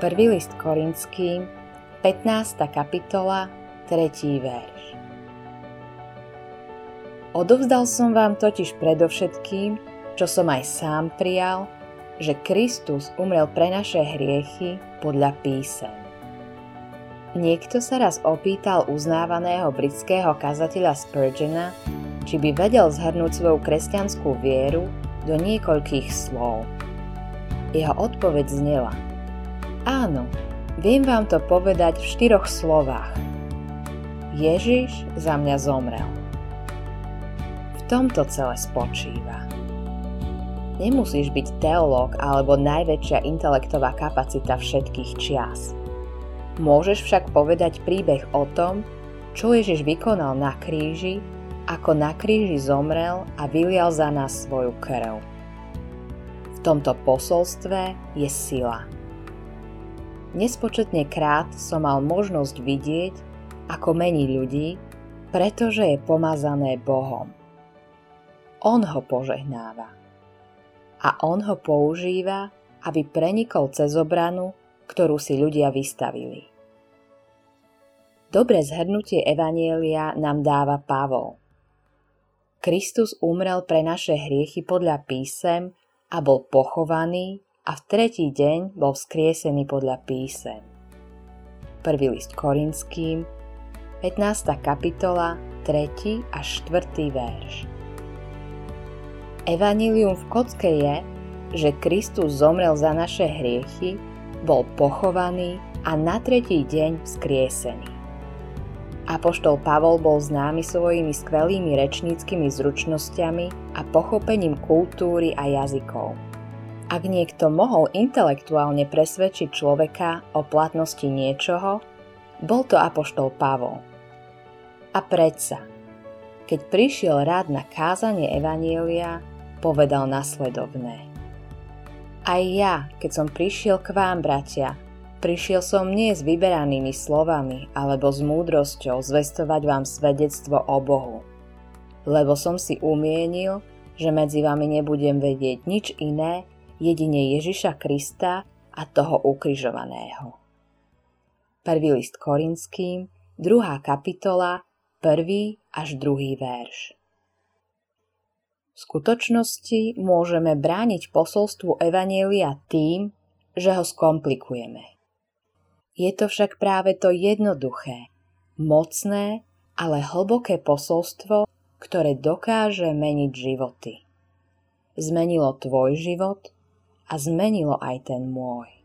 Prvý list Korinským, 15. kapitola, 3. verš. Odovzdal som vám totiž predovšetkým, čo som aj sám prijal, že Kristus umrel pre naše hriechy podľa písem. Niekto sa raz opýtal uznávaného britského kazateľa Spurgeona, či by vedel zhrnúť svoju kresťanskú vieru do niekoľkých slov. Jeho odpoveď znela – Áno, viem vám to povedať v štyroch slovách. Ježiš za mňa zomrel. V tomto celé spočíva. Nemusíš byť teológ alebo najväčšia intelektová kapacita všetkých čias. Môžeš však povedať príbeh o tom, čo Ježiš vykonal na kríži, ako na kríži zomrel a vylial za nás svoju krv. V tomto posolstve je sila. Nespočetne krát som mal možnosť vidieť, ako mení ľudí, pretože je pomazané Bohom. On ho požehnáva. A on ho používa, aby prenikol cez obranu, ktorú si ľudia vystavili. Dobré zhrnutie Evanielia nám dáva Pavol. Kristus umrel pre naše hriechy podľa písem a bol pochovaný a v tretí deň bol vzkriesený podľa písem. Prvý list Korinským, 15. kapitola, 3. a 4. verš. Evangelium v kocke je, že Kristus zomrel za naše hriechy, bol pochovaný a na tretí deň vzkriesený. Apoštol Pavol bol známy svojimi skvelými rečníckými zručnosťami a pochopením kultúry a jazykov. Ak niekto mohol intelektuálne presvedčiť človeka o platnosti niečoho, bol to apoštol Pavol. A predsa, keď prišiel rád na kázanie Evanielia, povedal nasledovné. Aj ja, keď som prišiel k vám, bratia, prišiel som nie s vyberanými slovami alebo s múdrosťou zvestovať vám svedectvo o Bohu. Lebo som si umienil, že medzi vami nebudem vedieť nič iné, jedine Ježiša Krista a toho ukrižovaného. Prvý list Korinským, druhá kapitola, prvý až druhý verš. V skutočnosti môžeme brániť posolstvu Evanielia tým, že ho skomplikujeme. Je to však práve to jednoduché, mocné, ale hlboké posolstvo, ktoré dokáže meniť životy. Zmenilo tvoj život a zmenilo aj ten môj.